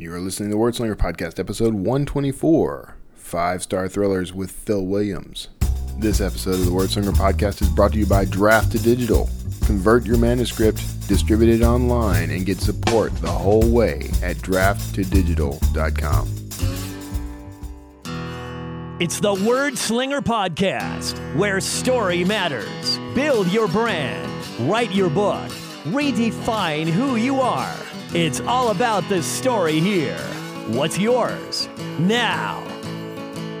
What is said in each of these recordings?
You're listening to the Wordslinger Podcast, episode 124 Five Star Thrillers with Phil Williams. This episode of the Wordslinger Podcast is brought to you by Draft to Digital. Convert your manuscript, distribute it online, and get support the whole way at drafttodigital.com. It's the Word Slinger Podcast, where story matters. Build your brand, write your book, redefine who you are. It's all about the story here. What's yours? Now,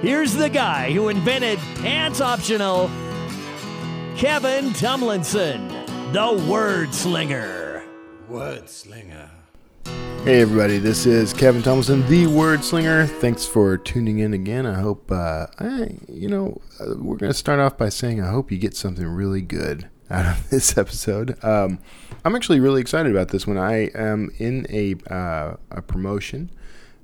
here's the guy who invented pants optional, Kevin Tumlinson, the Word Slinger. Word slinger. Hey everybody, this is Kevin Tumlinson, the Word Slinger. Thanks for tuning in again. I hope, uh, I, you know, uh, we're going to start off by saying I hope you get something really good out of this episode. Um, I'm actually really excited about this one. I am in a uh, a promotion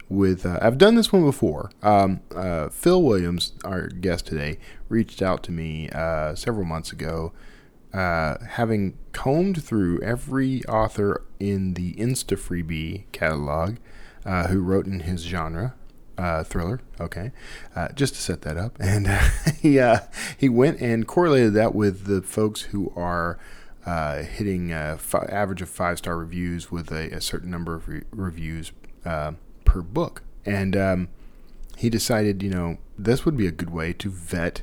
with. Uh, I've done this one before. Um, uh, Phil Williams, our guest today, reached out to me uh, several months ago, uh, having combed through every author in the Insta Freebie catalog uh, who wrote in his genre. Uh, thriller, okay, uh, just to set that up, and uh, he uh, he went and correlated that with the folks who are uh, hitting fi- average of five star reviews with a, a certain number of re- reviews uh, per book, and um, he decided, you know, this would be a good way to vet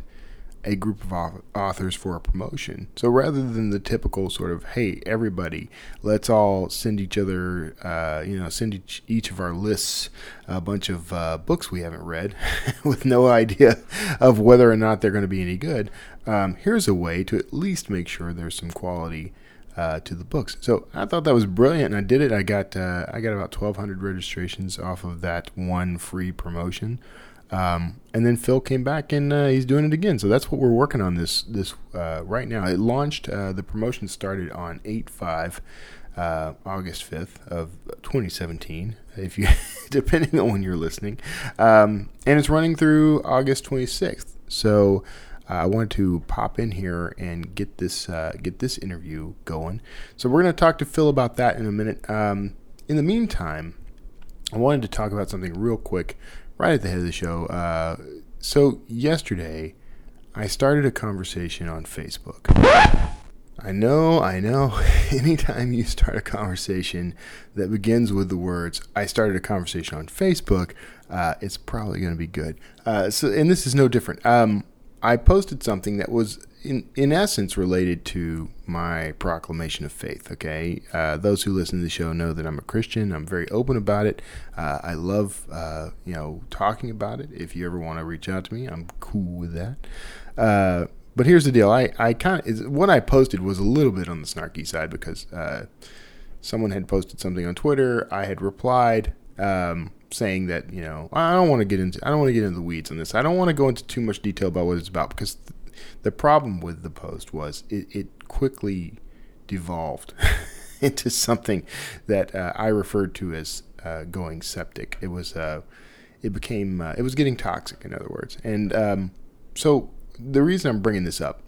a group of authors for a promotion. So rather than the typical sort of, hey, everybody, let's all send each other, uh, you know, send each, each of our lists a bunch of uh, books we haven't read with no idea of whether or not they're going to be any good. Um, here's a way to at least make sure there's some quality. Uh, to the books, so I thought that was brilliant, and I did it. I got uh, I got about 1,200 registrations off of that one free promotion. Um, and then Phil came back and uh, he's doing it again. So that's what we're working on this this uh, right now. It launched. Uh, the promotion started on eight five, uh, August fifth of 2017. If you depending on when you're listening, um, and it's running through August 26th. So. Uh, I wanted to pop in here and get this uh, get this interview going. So we're going to talk to Phil about that in a minute. Um, in the meantime, I wanted to talk about something real quick right at the head of the show. Uh, so, yesterday, I started a conversation on Facebook. I know, I know. Anytime you start a conversation that begins with the words, I started a conversation on Facebook, uh, it's probably going to be good. Uh, so, and this is no different. Um, I posted something that was in, in essence related to my proclamation of faith. Okay, uh, those who listen to the show know that I'm a Christian. I'm very open about it. Uh, I love uh, you know talking about it. If you ever want to reach out to me, I'm cool with that. Uh, but here's the deal. I, I kind of what I posted was a little bit on the snarky side because uh, someone had posted something on Twitter. I had replied. Um, saying that you know I don't want to get into I don't want to get into the weeds on this. I don't want to go into too much detail about what it's about because the problem with the post was it, it quickly devolved into something that uh, I referred to as uh, going septic. It was uh, it became uh, it was getting toxic in other words. And um, so the reason I'm bringing this up,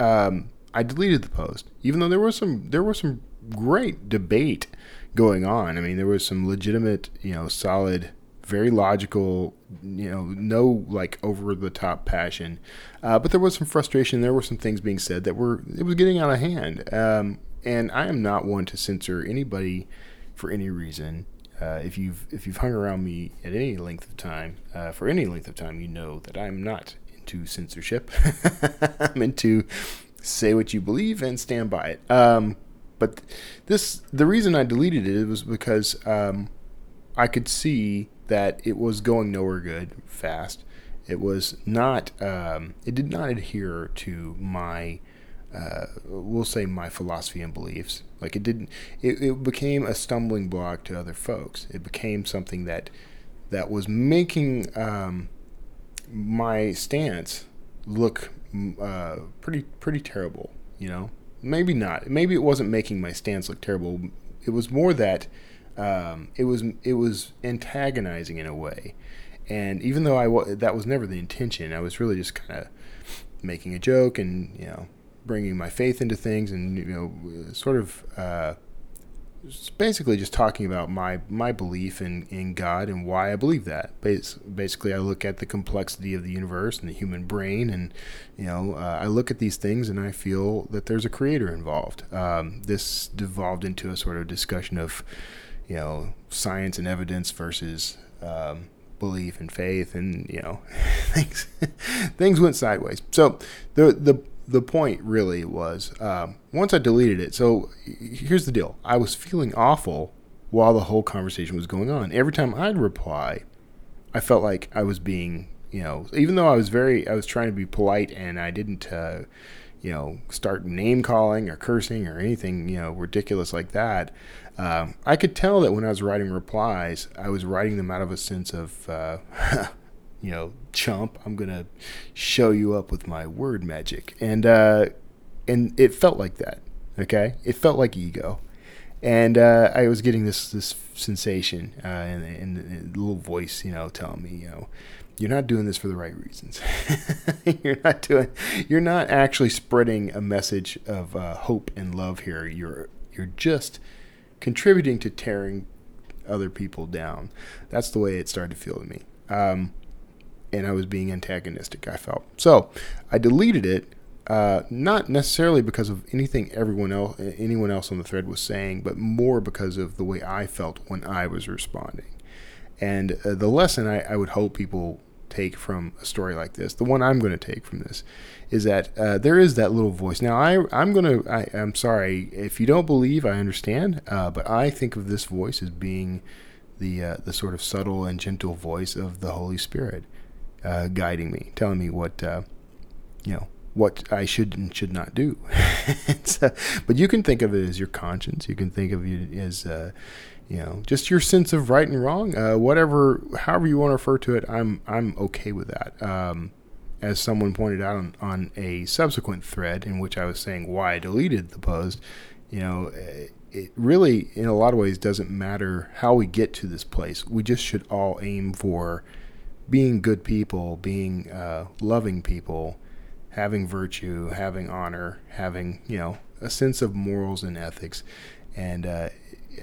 um, I deleted the post even though there was some there was some great debate going on. I mean, there was some legitimate, you know, solid, very logical, you know, no like over the top passion, uh, but there was some frustration. There were some things being said that were it was getting out of hand. Um, and I am not one to censor anybody for any reason. Uh, if you've if you've hung around me at any length of time, uh, for any length of time, you know that I'm not into censorship. I'm into say what you believe and stand by it. Um, but this the reason I deleted it was because um, I could see that it was going nowhere good fast. It was not. Um, it did not adhere to my. Uh, we'll say my philosophy and beliefs. Like it didn't. It, it became a stumbling block to other folks. It became something that that was making um, my stance look uh, pretty pretty terrible. You know, maybe not. Maybe it wasn't making my stance look terrible. It was more that um, it was it was antagonizing in a way. And even though I that was never the intention, I was really just kind of making a joke and you know bringing my faith into things and you know sort of uh, basically just talking about my my belief in in God and why I believe that. Bas- basically, I look at the complexity of the universe and the human brain, and you know, uh, I look at these things and I feel that there's a creator involved. Um, this devolved into a sort of discussion of you know science and evidence versus um, belief and faith, and you know things things went sideways. So the the the point really was um, once I deleted it. So here's the deal: I was feeling awful while the whole conversation was going on. Every time I'd reply, I felt like I was being, you know, even though I was very, I was trying to be polite and I didn't, uh, you know, start name calling or cursing or anything, you know, ridiculous like that. Um, I could tell that when I was writing replies, I was writing them out of a sense of. Uh, you know, chump, I'm gonna show you up with my word magic, and uh, and it felt like that. Okay, it felt like ego, and uh, I was getting this this sensation uh, and, and, little voice, you know, telling me, you know, you're not doing this for the right reasons. you're not doing. You're not actually spreading a message of uh, hope and love here. You're you're just contributing to tearing other people down. That's the way it started to feel to me. Um, and I was being antagonistic, I felt. So I deleted it, uh, not necessarily because of anything everyone else, anyone else on the thread was saying, but more because of the way I felt when I was responding. And uh, the lesson I, I, would hope people take from a story like this, the one I'm going to take from this, is that uh, there is that little voice. Now, I, I'm going to, I, am sorry, if you don't believe, I understand, uh, but I think of this voice as being the, uh, the sort of subtle and gentle voice of the Holy Spirit uh, guiding me, telling me what uh, you know what I should and should not do. uh, but you can think of it as your conscience. You can think of it as uh, you know just your sense of right and wrong. Uh, whatever, however you want to refer to it, I'm I'm okay with that. Um, as someone pointed out on, on a subsequent thread in which I was saying why I deleted the post, you know, it really, in a lot of ways, doesn't matter how we get to this place. We just should all aim for being good people, being uh, loving people, having virtue, having honor, having you know a sense of morals and ethics, and uh,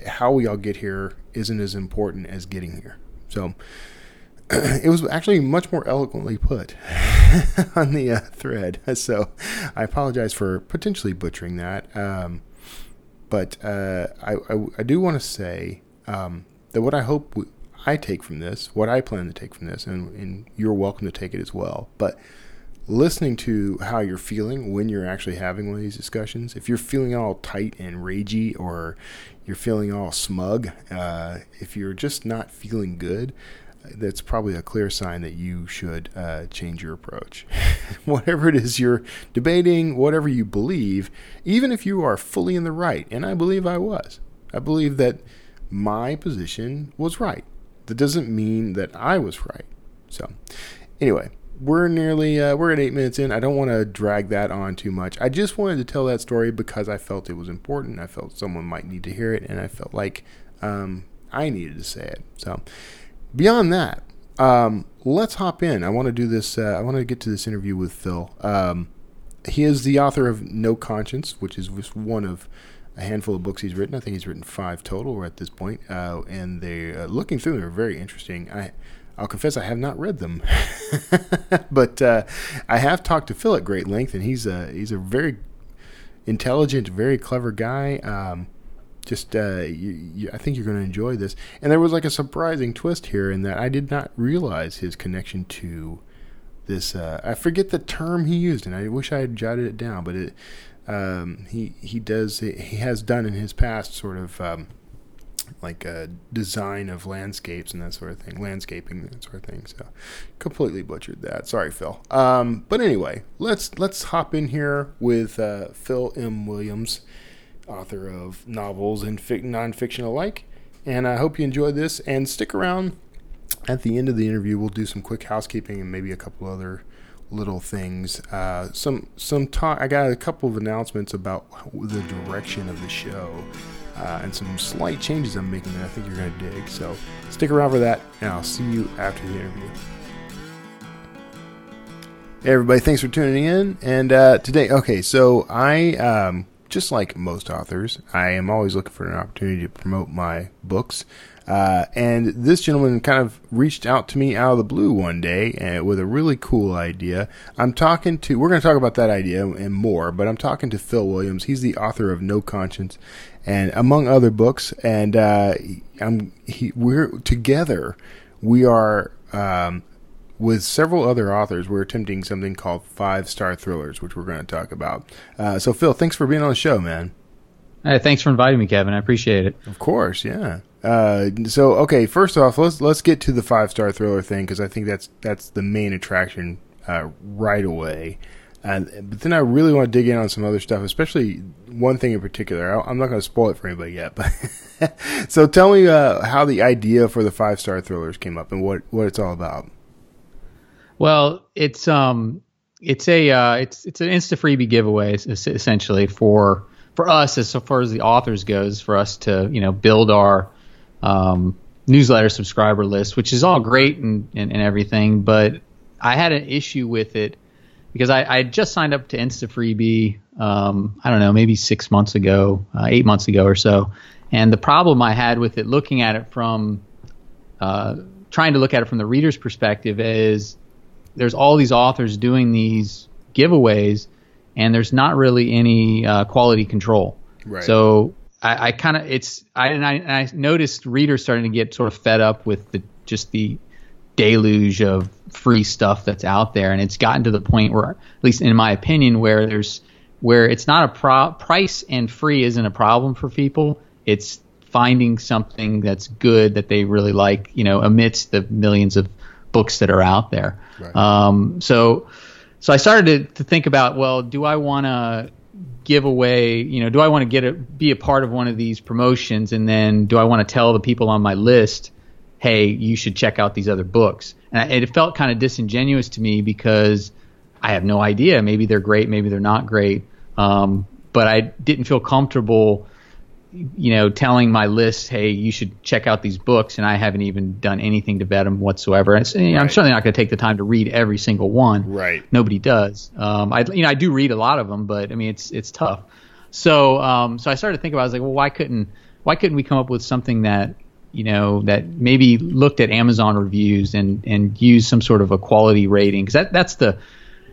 how we all get here isn't as important as getting here. So it was actually much more eloquently put on the uh, thread. So I apologize for potentially butchering that. Um, but uh, I, I, I, do want to say um, that what I hope I take from this, what I plan to take from this, and, and you're welcome to take it as well. But listening to how you're feeling when you're actually having one of these discussions, if you're feeling all tight and ragey, or you're feeling all smug, uh, if you're just not feeling good, that's probably a clear sign that you should uh, change your approach. whatever it is you're debating, whatever you believe, even if you are fully in the right, and I believe I was, I believe that my position was right that doesn't mean that I was right. So, anyway, we're nearly uh, we're at eight minutes in. I don't want to drag that on too much. I just wanted to tell that story because I felt it was important. I felt someone might need to hear it, and I felt like um, I needed to say it. So, beyond that, um, let's hop in. I want to do this. Uh, I want to get to this interview with Phil. Um, he is the author of No Conscience, which is just one of a handful of books he's written. I think he's written five total at this point, uh, and they uh, looking through them are very interesting. I I'll confess I have not read them, but uh, I have talked to Phil at great length, and he's a he's a very intelligent, very clever guy. Um, just uh, you, you, I think you're going to enjoy this. And there was like a surprising twist here in that I did not realize his connection to this. Uh, I forget the term he used, and I wish I had jotted it down, but it um, he he does he has done in his past sort of um, like a design of landscapes and that sort of thing, landscaping that sort of thing. So completely butchered that. Sorry, Phil. Um, but anyway, let's let's hop in here with uh, Phil M. Williams, author of novels and fic- nonfiction alike. And I hope you enjoyed this and stick around. At the end of the interview, we'll do some quick housekeeping and maybe a couple other little things. Uh, some some talk. I got a couple of announcements about the direction of the show uh, and some slight changes I'm making that I think you're going to dig. So stick around for that, and I'll see you after the interview. Hey everybody, thanks for tuning in. And uh, today, okay, so I um, just like most authors, I am always looking for an opportunity to promote my books. Uh, and this gentleman kind of reached out to me out of the blue one day uh, with a really cool idea. I'm talking to, we're going to talk about that idea and more, but I'm talking to Phil Williams. He's the author of No Conscience and among other books. And uh, I'm, he, we're together. We are um, with several other authors, we're attempting something called five star thrillers, which we're going to talk about. Uh, so, Phil, thanks for being on the show, man. Hey, thanks for inviting me, Kevin. I appreciate it. Of course, yeah. Uh, so, okay, first off, let's let's get to the five star thriller thing because I think that's that's the main attraction uh, right away. And but then I really want to dig in on some other stuff, especially one thing in particular. I, am not going to spoil it for anybody yet, but so tell me uh, how the idea for the five star thrillers came up and what what it's all about. Well, it's um, it's a uh, it's it's an insta freebie giveaway essentially for for us as far as the authors goes for us to you know build our um, newsletter subscriber list, which is all great and, and, and everything, but I had an issue with it because I, I just signed up to Insta Freebie, um, I don't know, maybe six months ago, uh, eight months ago or so. And the problem I had with it, looking at it from, uh, trying to look at it from the reader's perspective, is there's all these authors doing these giveaways, and there's not really any uh, quality control. Right. So I, I kind of it's I and I, and I noticed readers starting to get sort of fed up with the just the deluge of free stuff that's out there, and it's gotten to the point where, at least in my opinion, where there's where it's not a pro- price and free isn't a problem for people. It's finding something that's good that they really like, you know, amidst the millions of books that are out there. Right. Um, so, so I started to, to think about, well, do I want to give away, you know, do I want to get a, be a part of one of these promotions, and then do I want to tell the people on my list, hey, you should check out these other books? And it felt kind of disingenuous to me because I have no idea. Maybe they're great, maybe they're not great. Um, but I didn't feel comfortable you know, telling my list, hey, you should check out these books, and I haven't even done anything to vet them whatsoever. And you know, right. I'm certainly not going to take the time to read every single one. Right. Nobody does. Um, I, you know, I do read a lot of them, but I mean, it's it's tough. So, um, so I started to think about. It. I was like, well, why couldn't why couldn't we come up with something that you know that maybe looked at Amazon reviews and and use some sort of a quality rating because that that's the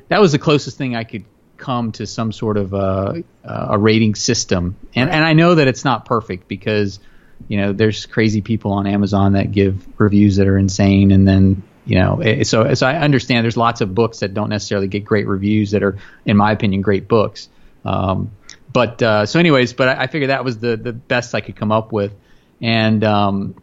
that was the closest thing I could come to some sort of a, a rating system. And, and I know that it's not perfect because, you know, there's crazy people on Amazon that give reviews that are insane. And then, you know, so, so I understand there's lots of books that don't necessarily get great reviews that are, in my opinion, great books. Um, but, uh, so anyways, but I, I figured that was the, the best I could come up with. And, um,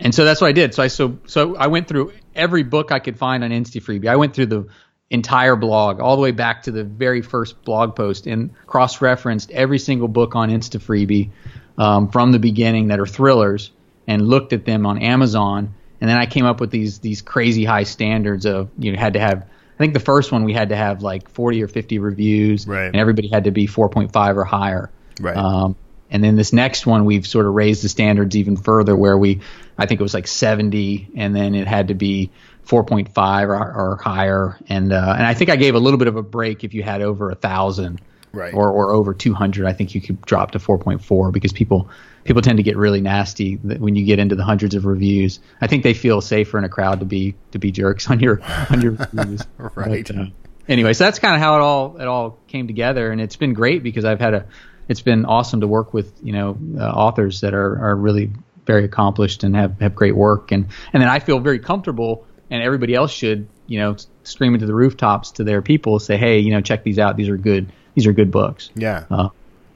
and so that's what I did. So I so so I went through every book I could find on InstaFreebie. I went through the entire blog, all the way back to the very first blog post, and cross referenced every single book on InstaFreebie um, from the beginning that are thrillers, and looked at them on Amazon. And then I came up with these these crazy high standards of you know had to have. I think the first one we had to have like 40 or 50 reviews, right. and everybody had to be 4.5 or higher. Right. Um, and then this next one, we've sort of raised the standards even further, where we, I think it was like 70, and then it had to be 4.5 or, or higher. And uh, and I think I gave a little bit of a break if you had over a thousand, right. or or over 200. I think you could drop to 4.4 because people people tend to get really nasty when you get into the hundreds of reviews. I think they feel safer in a crowd to be to be jerks on your on your reviews. right. But, uh, anyway, so that's kind of how it all it all came together, and it's been great because I've had a it's been awesome to work with you know uh, authors that are are really very accomplished and have have great work. And and then I feel very comfortable and everybody else should you know scream into the rooftops to their people say hey you know check these out. These are good these are good books. Yeah. Uh,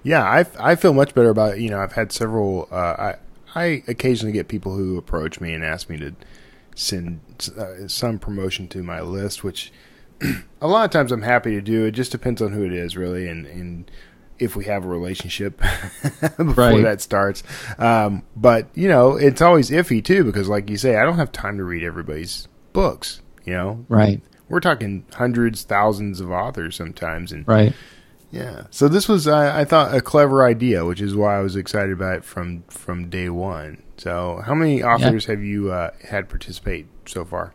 yeah I I feel much better about it. you know I've had several uh, I I occasionally get people who approach me and ask me to send uh, some promotion to my list which a lot of times I'm happy to do. It just depends on who it is really and and if we have a relationship before right. that starts. Um, but you know, it's always iffy too because, like you say, I don't have time to read everybody's books. You know, right? We're talking hundreds, thousands of authors sometimes, and right. Yeah. So this was, uh, I thought, a clever idea, which is why I was excited about it from from day one. So, how many authors yeah. have you uh, had participate so far?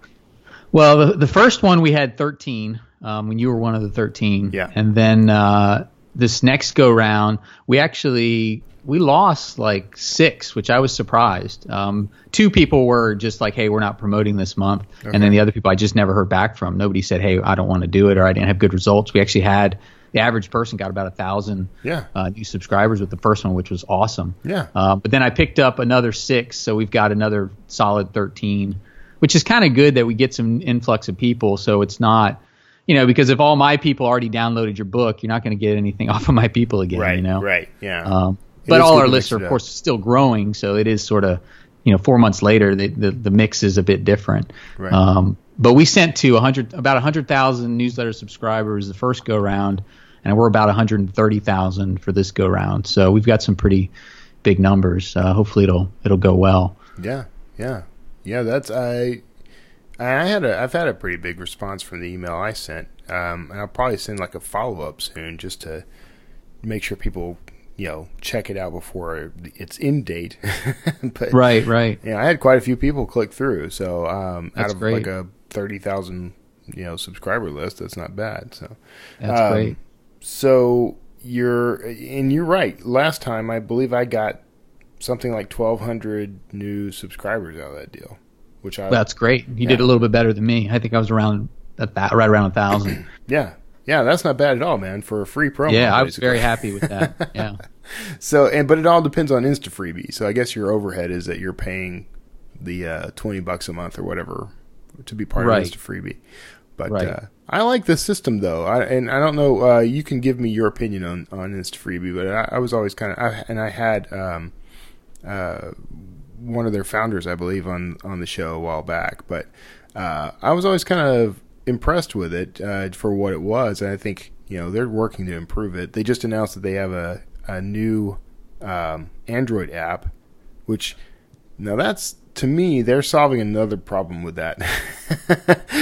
Well, the, the first one we had thirteen um, when you were one of the thirteen. Yeah. And then uh, this next go round, we actually we lost like six, which I was surprised. Um, two people were just like, "Hey, we're not promoting this month," okay. and then the other people I just never heard back from. Nobody said, "Hey, I don't want to do it," or "I didn't have good results." We actually had the average person got about a thousand yeah. uh, new subscribers with the first one, which was awesome. Yeah. Uh, but then I picked up another six, so we've got another solid thirteen, which is kind of good that we get some influx of people. So it's not, you know, because if all my people already downloaded your book, you're not going to get anything off of my people again. Right. You know. Right. Yeah. Um, but all our lists are, of course, still growing, so it is sort of, you know, four months later, the the, the mix is a bit different. Right. Um, but we sent to 100 about 100,000 newsletter subscribers the first go round and we're about 130,000 for this go round. So we've got some pretty big numbers. Uh, hopefully it'll it'll go well. Yeah, yeah, yeah. That's I. I had a I've had a pretty big response from the email I sent, um, and I'll probably send like a follow up soon just to make sure people you know check it out before it's in date. but right, right. Yeah, I had quite a few people click through. So um, out of great. like a thirty thousand you know subscriber list, that's not bad. So that's um, great so you're and you're right. Last time I believe I got something like 1,200 new subscribers out of that deal, which I that's great. He yeah. did a little bit better than me. I think I was around at that right around a thousand. yeah, yeah, that's not bad at all, man. For a free promo. Yeah, I was very happy with that. Yeah. so and but it all depends on Insta freebie. So I guess your overhead is that you're paying the uh, 20 bucks a month or whatever to be part right. of Insta freebie. But right. uh, I like the system though, I, and I don't know. Uh, you can give me your opinion on on InstaFreebie, but I, I was always kind of, and I had um, uh, one of their founders, I believe, on on the show a while back. But uh, I was always kind of impressed with it uh, for what it was, and I think you know they're working to improve it. They just announced that they have a a new um, Android app, which now that's to me, they're solving another problem with that,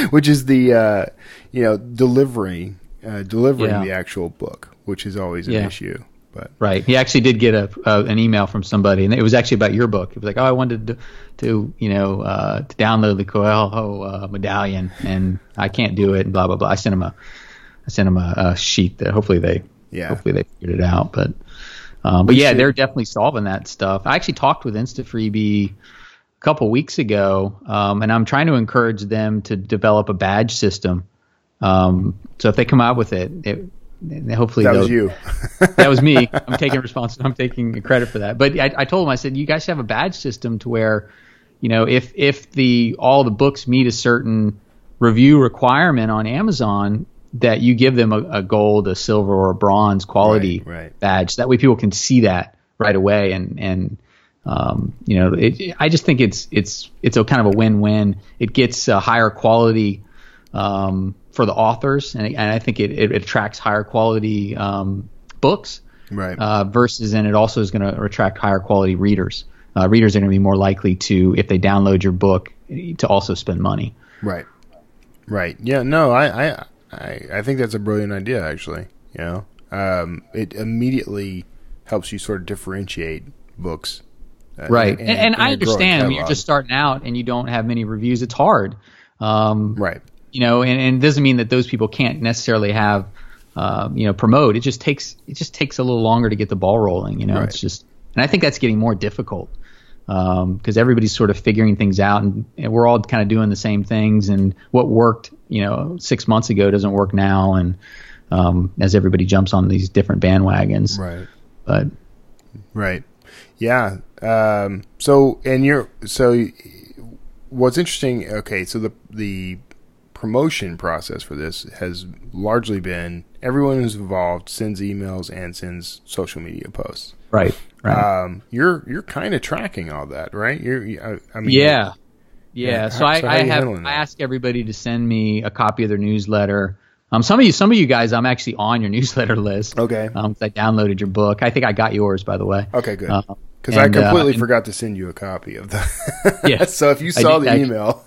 which is the uh, you know delivery, uh, delivering yeah. the actual book, which is always an yeah. issue. But right, he actually did get a uh, an email from somebody, and it was actually about your book. It was like, oh, I wanted to, to you know uh, to download the Coelho uh, medallion, and I can't do it, and blah blah blah. I sent him a I sent him a, a sheet that hopefully they yeah hopefully they figured it out, but. Um, but yeah, they're definitely solving that stuff. I actually talked with InstaFreebie a couple weeks ago, um, and I'm trying to encourage them to develop a badge system. Um, so if they come out with it, it hopefully that was you. that was me. I'm taking responsibility. I'm taking credit for that. But I, I told them, I said, you guys should have a badge system to where, you know, if if the all the books meet a certain review requirement on Amazon, that you give them a, a gold, a silver, or a bronze quality right, right. badge. That way, people can see that right away and and um, you know, it, I just think it's it's it's a kind of a win-win. It gets a higher quality um, for the authors, and, and I think it, it, attracts higher quality um, books. Right. Uh, versus, and it also is going to attract higher quality readers. Uh, readers are going to be more likely to, if they download your book, to also spend money. Right. Right. Yeah. No, I I I, I think that's a brilliant idea. Actually, you know, um, it immediately helps you sort of differentiate books uh, right. And, and, and I understand when you're just starting out and you don't have many reviews, it's hard. Um, right. You know, and, and, it doesn't mean that those people can't necessarily have, uh, you know, promote. It just takes it just takes a little longer to get the ball rolling. You know, right. it's just, and I think that's getting more difficult because um, everybody's sort of figuring things out, and, and, we're all kind of doing the same things. And what worked, you know, six months ago doesn't work now, and um, as everybody jumps on these different bandwagons. Right. But. Right. Yeah. Um, so and you're so what's interesting. Okay, so the the promotion process for this has largely been everyone who's involved sends emails and sends social media posts. Right. Right. Um, you're you're kind of tracking all that, right? You're. I, I mean. Yeah. Yeah. So, I, so I have I ask everybody to send me a copy of their newsletter. Um, some of you, some of you guys, I'm actually on your newsletter list. Okay. Um, I downloaded your book. I think I got yours, by the way. Okay, good. Because uh, I completely uh, forgot to send you a copy of that. yeah. so if you saw did, the email,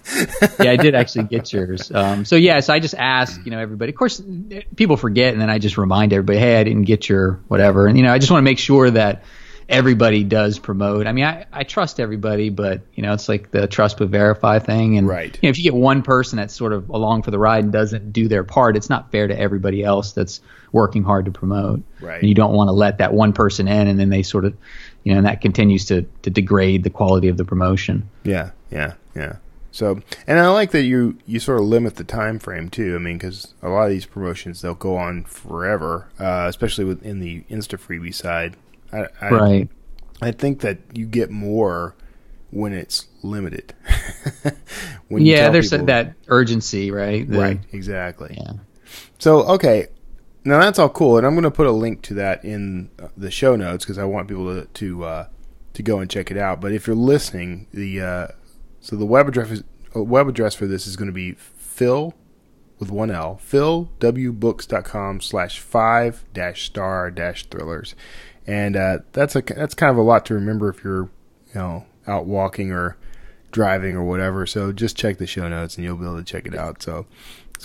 yeah, I did actually get yours. Um, so yeah, so I just ask, you know, everybody. Of course, people forget, and then I just remind everybody, hey, I didn't get your whatever, and you know, I just want to make sure that everybody does promote. I mean, I, I trust everybody, but you know, it's like the trust but verify thing. And Right. you know, if you get one person that's sort of along for the ride and doesn't do their part, it's not fair to everybody else that's working hard to promote. Right. And you don't want to let that one person in, and then they sort of, you know, and that continues to to degrade the quality of the promotion. Yeah, yeah, yeah. So, and I like that you you sort of limit the time frame too. I mean, because a lot of these promotions they'll go on forever, uh, especially within the Insta freebie side. I, I, Right. I think that you get more when it's limited. when Yeah, there's people- that urgency, right? The- right, exactly. Yeah. So, okay, now that's all cool, and I'm going to put a link to that in uh, the show notes because I want people to to uh, to go and check it out. But if you're listening, the uh, so the web address is, uh, web address for this is going to be Phil with one L philwbooks.com slash five dash star dash thrillers, and uh, that's a that's kind of a lot to remember if you're you know out walking or driving or whatever. So just check the show notes and you'll be able to check it out. So.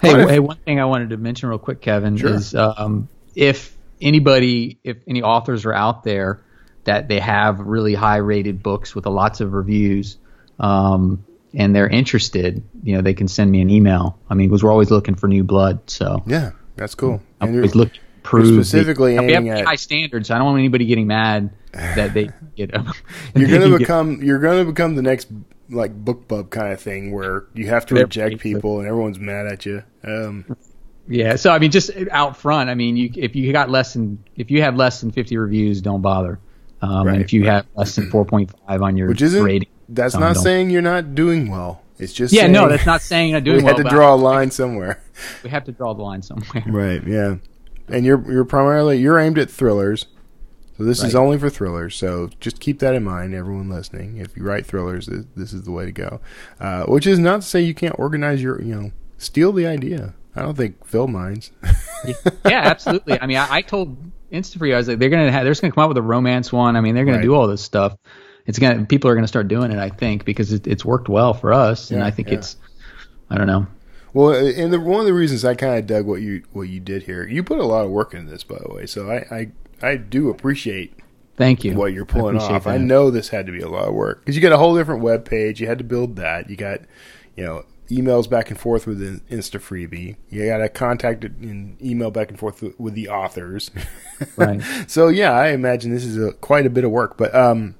Hey, hey, one thing I wanted to mention real quick, Kevin, Sure. is um, if anybody, if any authors are out there that they have really high rated books with lots of reviews, um, and they're interested, you know, they can send me an email. I mean, because we're always looking for new blood, so Yeah, that's cool. I'm And always looking the- specifically we have aiming at- high standards. I don't want anybody getting mad that they, you know, you're gonna become you're gonna become the next like BookBub kind of thing where you have to They're reject people and everyone's mad at you. Um, Yeah, so I mean, just out front, I mean, you if you got less than if you have less than fifty reviews, don't bother. Um, Right, and if you right. have less than four point five on your which isn't rating, that's not don't. saying you're not doing well. It's just Yeah, no, that's not saying you're not doing we well. had to draw a line somewhere. We have to draw the line somewhere. Right. Yeah. And you're you're primarily you're aimed at thrillers. So this is only for thrillers. So just keep that in mind, everyone listening. If you write thrillers, this, is the way to go. Uh, which is not to say you can't organize your, you know, steal the idea. I don't think Phil minds. yeah, absolutely. I mean, I, I told Instafree, I was like, they're gonna have, they're just gonna come out with a romance one. I mean, they're gonna Right. do all this stuff. It's gonna people are gonna start doing it, I think, because it, it's worked well for us, and I think yeah. it's, I don't know. Well, and the, one of the reasons I kind of dug what you what you did here, you put a lot of work into this, by the way. So I I, I do appreciate Thank you. what you're pulling appreciate off. I know this had to be a lot of work because you got a whole different web page. You had to build that. You got you know emails back and forth with an Insta freebie. You got to contact it and email back and forth with, with the authors. Right. so yeah, I imagine this is a, quite a bit of work, but um.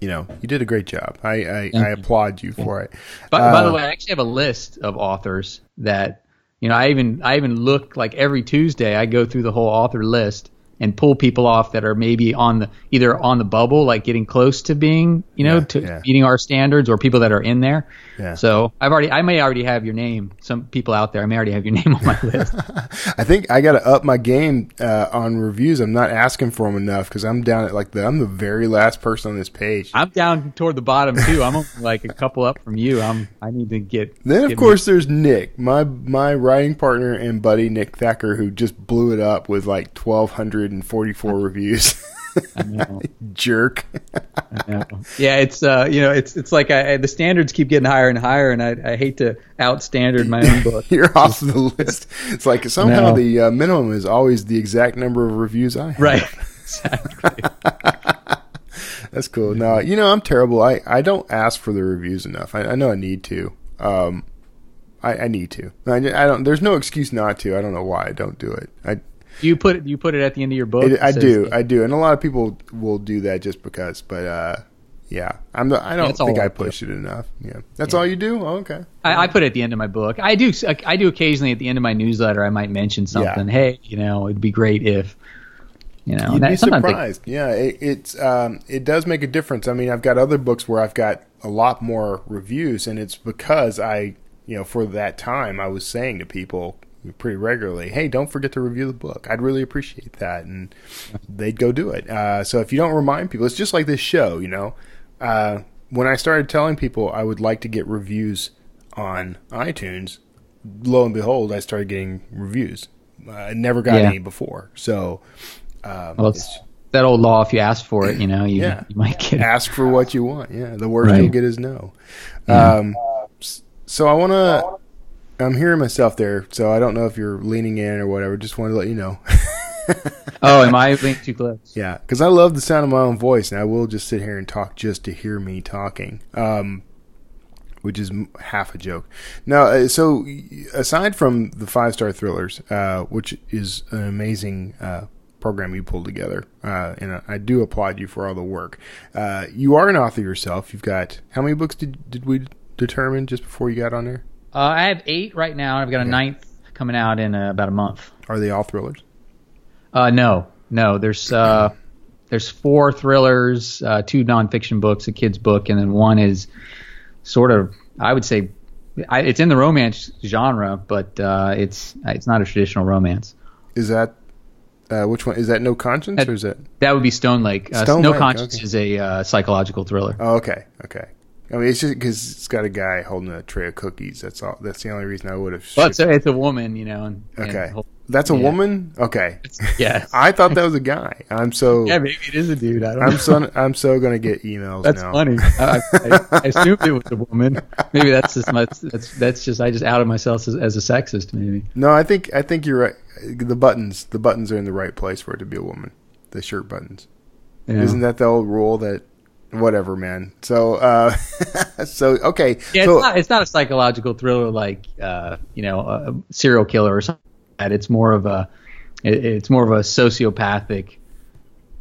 You know, you did a great job. I I, I applaud you for it. By, by the Uh, way, I actually have a list of authors that you know. I even I even look like every Tuesday. I go through the whole author list and pull people off that are maybe on the either on the bubble, like getting close to being you know Yeah, to yeah. meeting our standards, or people that are in there. Yeah. So I've already I may already have your name. Some people out there, I may already have your name on my list. I think I got to up my game uh, on reviews. I'm not asking for them enough because I'm down at like the I'm the very last person on this page. I'm down toward the bottom too. I'm like a couple up from you. I'm I need to get. Then of get course there's Nick, my my writing partner and buddy Nick Thacker, who just blew it up with like 1,244 reviews. Jerk. Yeah, yeah it's uh, you know, it's it's like I, I, the standards keep getting higher and higher, and I, I hate to outstandard my own book. You're off the list. It's like somehow No. the uh, minimum is always the exact number of reviews I have. right, exactly. That's cool. No, you know I'm terrible. I, I don't ask for the reviews enough. I, I know I need to. Um, I, I need to. I, I don't. There's no excuse not to. I don't know why I don't do it. I You put it, you put it at the end of your book. It, I do, I do, and a lot of people will do that just because. But uh, yeah, I'm. The, I don't all think I push it enough. Yeah, that's all you do. Oh, okay. I, I put it at the end of my book. I do, I do occasionally at the end of my newsletter. I might mention something. Hey, you know, it'd be great if, you know, You'd that- be sometimes they- surprised. yeah, it, it's um, it does make a difference. I mean, I've got other books where I've got a lot more reviews, and it's because I, you know, for that time, I was saying to people pretty regularly, "Hey, don't forget to review the book. I'd really appreciate that," and they'd go do it. Uh, so if you don't remind people, it's just like this show, you know. Uh, when I started telling people I would like to get reviews on iTunes, lo and behold, I started getting reviews. Uh, I never got Yeah. any before, so. Um, well, it's that old law. If you ask for it, you know, you, Yeah. you might get it. ask for what you want. Yeah, the worst Right. you'll get is no. Um, so I want to. I'm hearing myself there, so I don't know if you're leaning in or whatever. Just wanted to let you know. oh, am I being too close? Yeah, because I love the sound of my own voice, and I will just sit here and talk just to hear me talking, um, which is half a joke. Now, uh, so aside from the five star thrillers, uh, which is an amazing uh, program you pulled together, uh, and I do applaud you for all the work. Uh, you are an author yourself. You've got how many books did did we determine just before you got on there? Uh, I have eight right now. I've got a ninth coming out in uh, about a month. Are they all thrillers? Uh, no, no. There's uh, there's four thrillers, uh, two nonfiction books, a kid's book, and then one is sort of I would say I, it's in the romance genre, but uh, it's it's not a traditional romance. Is that uh, which one? Is that No Conscience or is that? That would be Stone Lake. Uh, Stone no Lake, Conscience okay. is a uh, psychological thriller. Oh, okay, okay. I mean, it's just because it's got a guy holding a tray of cookies. That's all. That's the only reason I would have. Well, it's a, it's a woman, you know. And, and okay, whole- that's a yeah. woman. Okay, yeah, I thought that was a guy. I'm so. yeah, maybe it is a dude. I don't I'm know. so. I'm so gonna get emails That's now. funny. I, I, I assumed it was a woman. Maybe that's just my, that's that's just I just outed myself as, as a sexist. Maybe. No, I think I think you're right. The buttons, the buttons are in the right place for it to be a woman. The shirt buttons. Yeah. Isn't that the old rule that? Whatever, man. So, uh, so okay. Yeah, so it's not it's not a psychological thriller like uh, you know a serial killer or something. Like that. It's more of a it, it's more of a sociopathic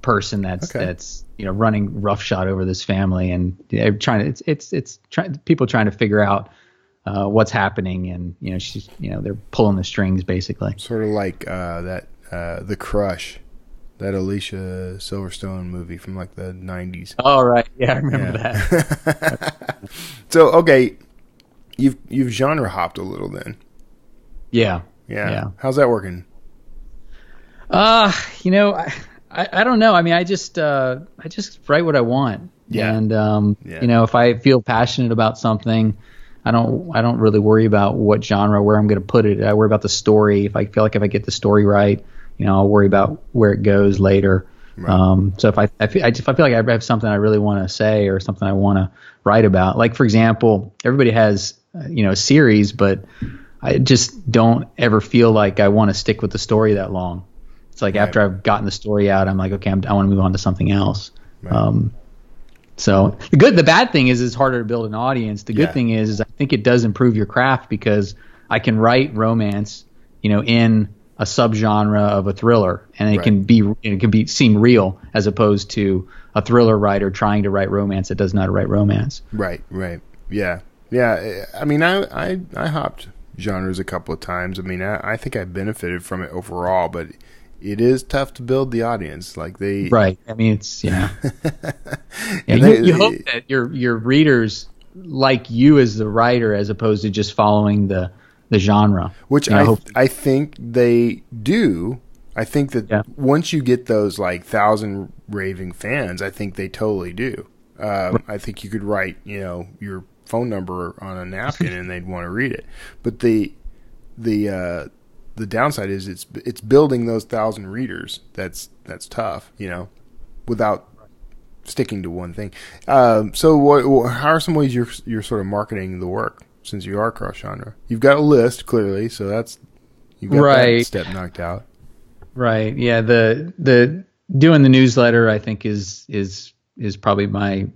person that's Okay. that's you know running roughshod over this family and they're trying to it's it's it's trying people trying to figure out uh, what's happening and you know she's you know they're pulling the strings basically. sort of like uh, that, uh, the Crush, that Alicia Silverstone movie from like the '90s. All right, yeah, I remember that. So okay, you've you've genre hopped a little then. Yeah, Yeah. Yeah. How's that working? Uh, you know, I, I, I don't know. I mean, I just uh, I just write what I want. Yeah. And um, Yeah. you know, if I feel passionate about something, I don't I don't really worry about what genre where I'm going to put it. I worry about the story. If I feel like if I get the story right, you know, I'll worry about where it goes later. Um, so if I, I feel, if I feel like I have something I really want to say or something I want to write about, like for example, everybody has you know a series, but I just don't ever feel like I want to stick with the story that long. It's like after I've gotten the story out, I'm like, okay, I'm, I want to move on to something else. Um, so the good, the bad thing is it's harder to build an audience. The good Yeah. thing is, is I think it does improve your craft because I can write romance, you know, in a subgenre of a thriller, and it Right. can be it can be seem real as opposed to a thriller writer trying to write romance that does not write romance. Right, right. Yeah, yeah. I mean, I I, I hopped genres a couple of times. I mean, I, I think I benefited from it overall, but it is tough to build the audience. Like they, Right. I mean, it's you know, yeah, And you, they- you hope that your your readers like you as the writer as opposed to just following the the genre. which You know, I I think they do. I think that Yeah. once you get those like thousand raving fans, I think they totally do. Um, I think you could write, you know, your phone number on a napkin and they'd want to read it. But the the uh, the downside is it's it's building those thousand readers. That's that's tough, you know, without sticking to one thing. Um, so, what, what, how are some ways you're you're sort of marketing the work since you are cross genre? You've got a list clearly, so that's you've got that Right. step knocked out. Right. Yeah. The the doing the newsletter I think is is is probably my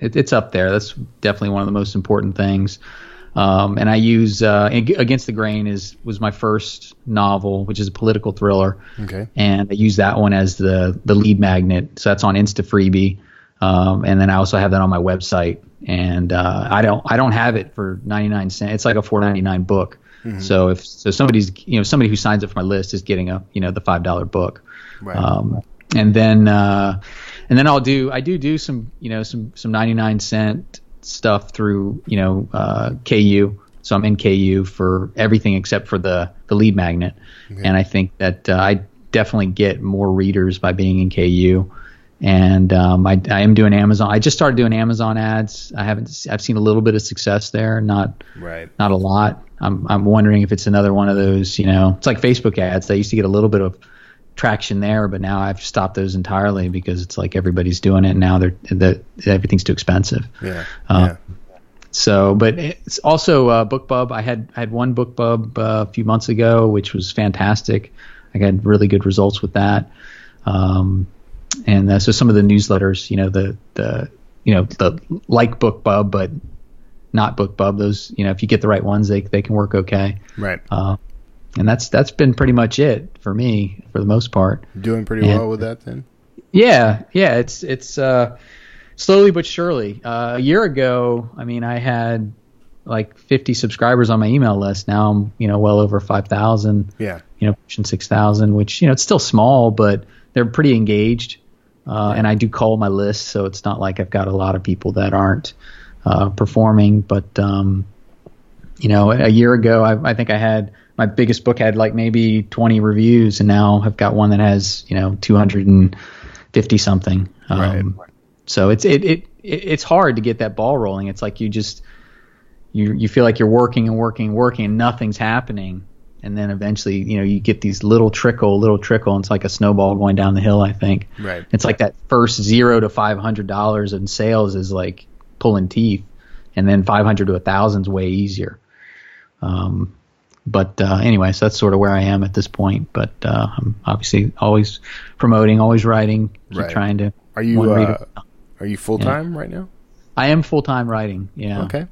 it, it's up there. That's definitely one of the most important things. Um, and I use uh, Against the Grain is was my first novel, which is a political thriller. Okay. and I use that one as the the lead magnet. So that's on Insta Freebie, um, and then I also have that on my website. And uh, I don't I don't have it for ninety nine cents. It's like a four ninety nine book. So if so, somebody's you know somebody who signs up for my list is getting a you know the five dollar book. Right. Um, and then uh, and then I'll do I do do some you know some some ninety nine cent stuff through you know uh, KU. So I'm in KU for everything except for the the lead magnet, and I think that uh, I definitely get more readers by being in KU. And um, I, I am doing Amazon. I just started doing Amazon ads. I haven't. I've seen a little bit of success there, not Right. not a lot. I'm I'm wondering if it's another one of those, you know, it's like Facebook ads. They used to get a little bit of traction there, but now I've stopped those entirely because it's like everybody's doing it and now. They're that everything's too expensive. Yeah. Uh, yeah. So, but it's also uh, BookBub. I had I had one BookBub uh, a few months ago, which was fantastic. I got really good results with that. Um, and uh, so some of the newsletters, you know, the the you know the like BookBub, but not BookBub. Those you know, if you get the right ones, they they can work okay. Right. Uh, and that's that's been pretty much it for me for the most part. Doing pretty And- well with that then. Yeah, yeah, it's it's uh, slowly but surely. Uh, a year ago, I mean, I had like 50 subscribers on my email list. Now I'm you know well over 5,000. Yeah. You know, pushing 6,000, which you know it's still small, but they're pretty engaged. Uh, and I do call my list, so it's not like I've got a lot of people that aren't uh, performing. But um, you know, a year ago, I, I think I had my biggest book had like maybe 20 reviews, and now I've got one that has you know 250 something. Um, So it's it, it it it's hard to get that ball rolling. It's like you just you you feel like you're working and working and working and nothing's happening. And then eventually, you know, you get these little trickle, little trickle, and it's like a snowball going down the hill. I think. Right. It's like that first zero to five hundred dollars in sales is like pulling teeth, and then five hundred to a thousand is way easier. Um, but uh, anyway, so that's sort of where I am at this point. But uh, I'm obviously always promoting, always writing, keep Right. trying to. Are you uh, are you full time right now? I am full time writing. Yeah. Okay.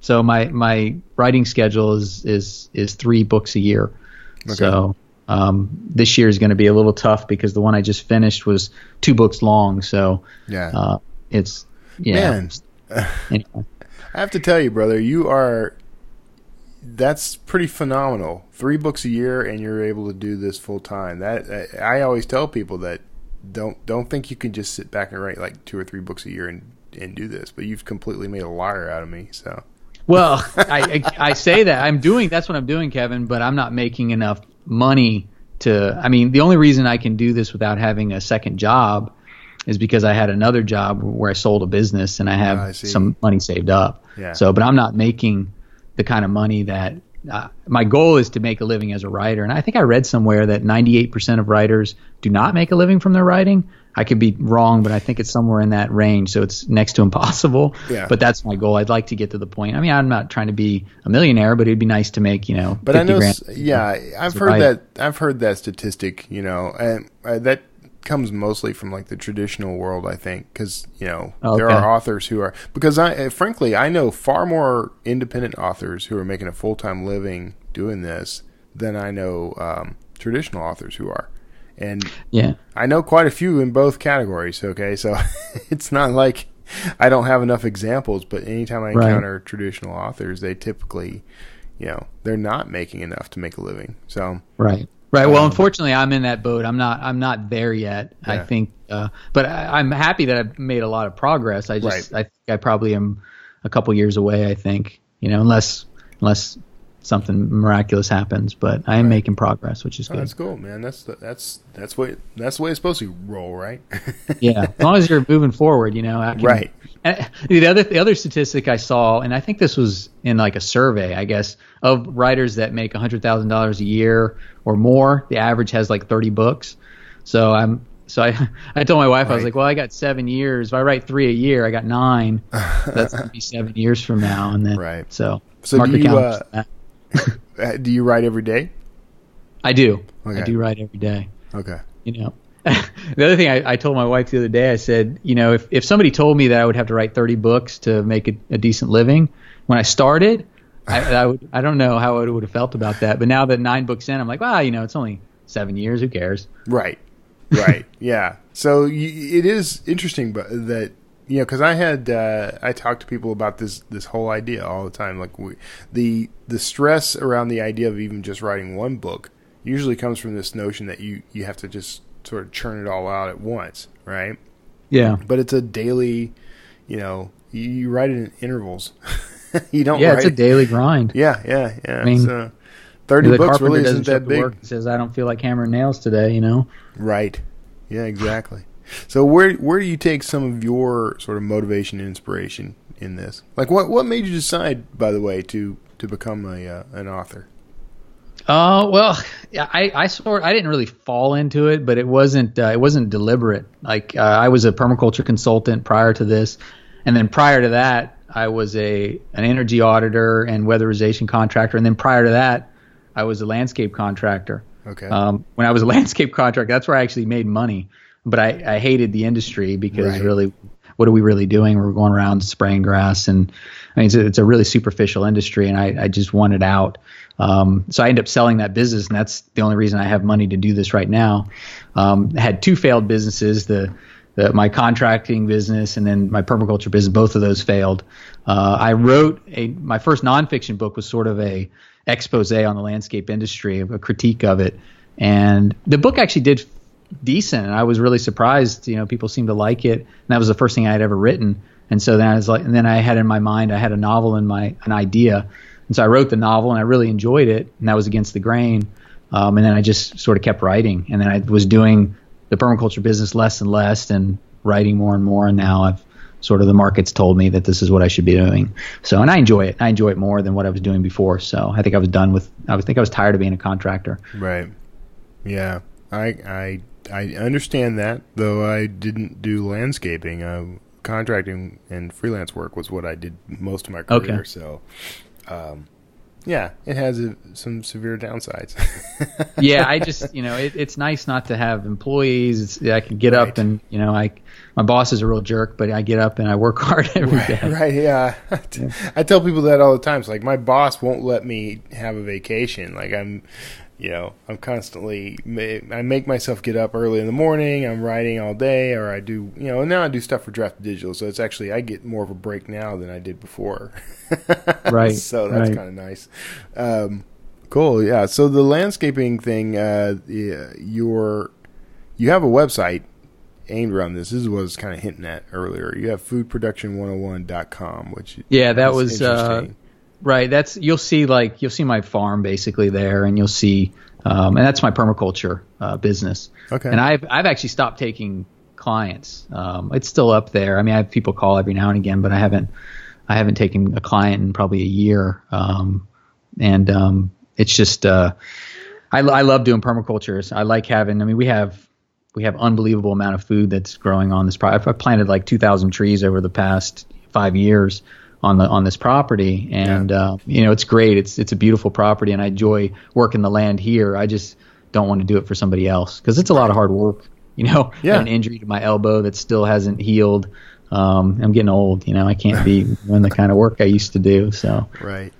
So my my writing schedule is is is three books a year. So um, this year is going to be a little tough because the one I just finished was two books long. So Yeah. uh, it's yeah. Man. Anyway. I have to tell you, brother, you are. That's pretty phenomenal. Three books a year, and you're able to do this full time. That I I always tell people that don't don't think you can just sit back and write like two or three books a year and and do this. But you've completely made a liar out of me. So Well, I, I I say that I'm doing that's what I'm doing, Kevin, but I'm not making enough money to. I mean, the only reason I can do this without having a second job is because I had another job where I sold a business and I have Ah, I some money saved up. Yeah. So, but I'm not making the kind of money that uh, my goal is to make a living as a writer. And I think I read somewhere that 98% of writers do not make a living from their writing. I could be wrong, but I think it's somewhere in that range. So it's next to impossible. Yeah. But that's my goal. I'd like to get to the point. I mean, I'm not trying to be a millionaire, but it'd be nice to make, you know, But 50 I know, grand. yeah, I've heard that. I've heard that statistic. You know, and uh, that comes mostly from like the traditional world. I think because you know there are authors who are because I, uh, frankly, I know far more independent authors who are making a full time living doing this than I know um, traditional authors who are, and Yeah. I know quite a few in both categories. Okay, so it's not like I don't have enough examples, but anytime I Right. encounter traditional authors, they typically, you know, they're not making enough to make a living. So Right. Right. Well, unfortunately, I'm in that boat. I'm not. I'm not there yet. I think, uh, but I, I'm happy that I've made a lot of progress. I just, I think I probably am a couple years away. I think, you know, unless unless something miraculous happens. But I am making progress, which is oh, good. that's cool, man. That's the, that's that's what that's the way it's supposed to roll, right? yeah, as long as you're moving forward, you know. Can- Right. And the other the other statistic I saw, and I think this was in like a survey, I guess, of writers that make hundred thousand dollars a year or more. The average has like thirty books. So I'm so I I told my wife I was like, well, I got seven years. If I write three a year, I got nine. That's gonna be seven years from now, and then Right. So So do you. Uh, Uh, do you write every day? I do. Okay. I do write every day. Okay. you know the other thing I, I told my wife the other day i said you know if, if somebody told me that i would have to write 30 books to make a, a decent living when i started I, I would i don't know how i would have felt about that but now that nine books in i'm like well you know it's only seven years who cares Right. Right. yeah. So y- it is interesting, but that you know, because I had uh, I talk to people about this this whole idea all the time. Like we, the the stress around the idea of even just writing one book usually comes from this notion that you you have to just sort of churn it all out at once, right? yeah But it's a daily, you know, you, you write it in intervals. you don't. yeah write, it's a daily grind Yeah, yeah, yeah. I mean, so thirty books really doesn't isn't that big. work says i don't feel like hammering nails today you know Right. Yeah, exactly. So where where do you take some of your sort of motivation and inspiration in this? Like what what made you decide, by the way, to to become a uh, an author? Uh, well, yeah, I, I sort I didn't really fall into it, but it wasn't uh, it wasn't deliberate. Like uh, I was a permaculture consultant prior to this, and then prior to that, I was a an energy auditor and weatherization contractor, and then prior to that, I was a landscape contractor. Okay. Um, when I was a landscape contractor, that's where I actually made money. But I, I hated the industry because Right. really, what are we really doing? We're going around spraying grass, and I mean, it's a, it's a really superficial industry, and I, I just wanted out. Um, so I ended up selling that business, and that's the only reason I have money to do this right now. Um, I had two failed businesses. The the, my contracting business and then my permaculture business, both of those failed. Uh, I wrote a my first nonfiction book was sort of a expose on the landscape industry, a critique of it, and the book actually did decent. And I was really surprised. You know, people seemed to like it, and that was the first thing I had ever written. And so then I was like, and then I had in my mind, I had a novel in my an idea, and so I wrote the novel, and I really enjoyed it, and that was against the grain. Um, and then I just sort of kept writing, and then I was doing the permaculture business less and less, and writing more and more. And now I've sort of the market's told me that this is what I should be doing. So, and I enjoy it. I enjoy it more than what I was doing before. So, I think I was done with. I think I was tired of being a contractor. Right. Yeah. I I I understand that, though I didn't do landscaping. Uh, contracting and freelance work was what I did most of my career. Okay. So, um, yeah, it has a, some severe downsides. yeah, I just you know it, it's nice not to have employees. It's, I can get Right. up and you know I my boss is a real jerk, but I get up and I work hard every day. right, yeah. I tell people that all the time. It's like my boss won't let me have a vacation. Like I'm, you know, I'm constantly. I make myself get up early in the morning. I'm writing all day, or I do, you know. Now I do stuff for Draft2Digital, so it's actually I get more of a break now than I did before. Right, so that's right. kind of nice. Um, cool. Yeah. So the landscaping thing, uh, yeah, your you have a website aimed around this. This is what I was kind of hinting at earlier. You have foodproduction101.com, which Yeah, that is was uh, interesting. Right. That's you'll see like you'll see my farm basically there, and you'll see, um, and that's my permaculture uh, business. Okay. And I've I've actually stopped taking clients. Um, it's still up there. I mean, I have people call every now and again, but I haven't I haven't taken a client in probably a year. Um, and um, it's just uh, I, I love doing permaculture. I like having. I mean, we have we have unbelievable amount of food that's growing on this property. I've planted like 2,000 trees over the past five years on the on this property, and uh, you know it's great. It's it's a beautiful property, and I enjoy working the land here. I just don't want to do it for somebody else because it's a lot of hard work. You know, Yeah. an injury to my elbow that still hasn't healed. Um, I'm getting old. You know, I can't be doing the kind of work I used to do. So right,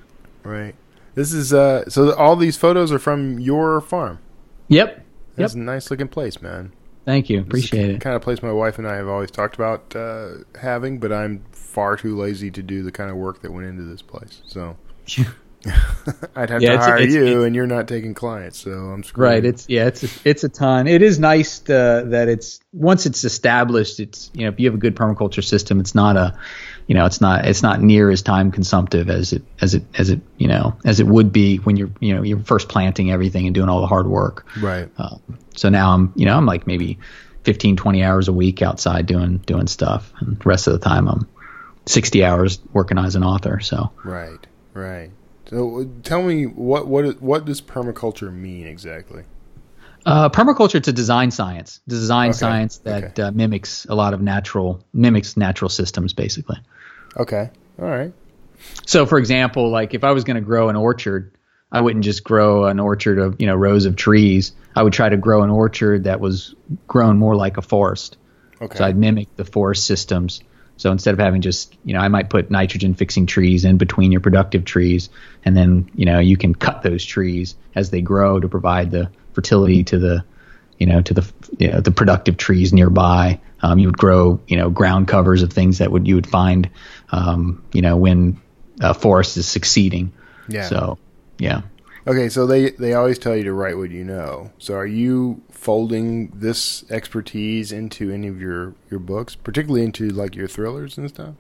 right. This is uh. So all these photos are from your farm. yep, That's a nice looking place, man. thank you, appreciate it. Kind of place my wife and I have always talked about uh, having, but I'm far too lazy to do the kind of work that went into this place. So I'd have Yeah, to hire it's- you, it's- and you're not taking clients, so I'm screwed. Right. It's yeah. It's a, it's a ton. It is nice to, that it's once it's established. It's you know if you have a good permaculture system, it's not a you know it's not it's not near as time consumptive as it as it as it you know as it would be when you're you know you're first planting everything and doing all the hard work. right. Um, so now I'm you know I'm like maybe 15 20 hours a week outside doing doing stuff, and the rest of the time I'm 60 hours working as an author. So Right, right. So uh, tell me what what what does permaculture mean exactly? Uh, permaculture it's a design science, design Okay, science that uh, mimics a lot of natural mimics natural systems basically. Okay, all right. So, for example, like if I was going to grow an orchard, I wouldn't just grow an orchard of you know rows of trees. I would try to grow an orchard that was grown more like a forest. Okay. So I'd mimic the forest systems. So instead of having just, you know, I might put nitrogen fixing trees in between your productive trees, and then, you know, you can cut those trees as they grow to provide the fertility to the, you know, to the, you know, the productive trees nearby. Um, you would grow, you know, ground covers of things that would you would find, um, you know, when a forest is succeeding. Yeah. So, yeah. Okay, so they they always tell you to write what you know. So are you folding this expertise into any of your your books, particularly into like your thrillers and stuff?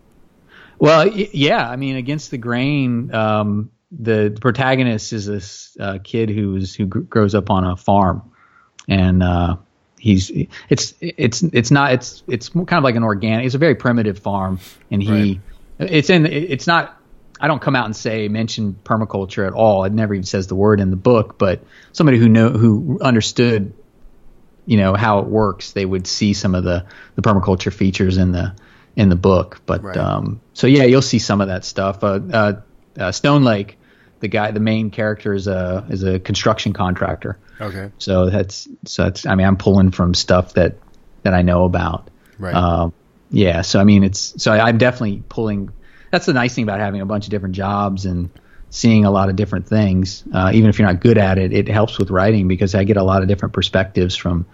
Well, yeah. I mean, against the grain, um, the, the protagonist is this uh, kid who's who gr- grows up on a farm, and uh, he's it's it's it's not it's it's kind of like an organic. It's a very primitive farm, and he it's in it's not. I don't come out and say mention permaculture at all. It never even says the word in the book, but somebody who know who understood you know how it works, they would see some of the the permaculture features in the in the book. But Right. um, so yeah, you'll see some of that stuff. Uh, uh, uh, Stone Lake the guy, the main character is a is a construction contractor. Okay. So that's so that's I mean I'm pulling from stuff that that I know about. Right. Um, yeah. So I mean it's so I, I'm definitely pulling. That's the nice thing about having a bunch of different jobs and seeing a lot of different things. Uh, even if you're not good at it, it helps with writing because I get a lot of different perspectives from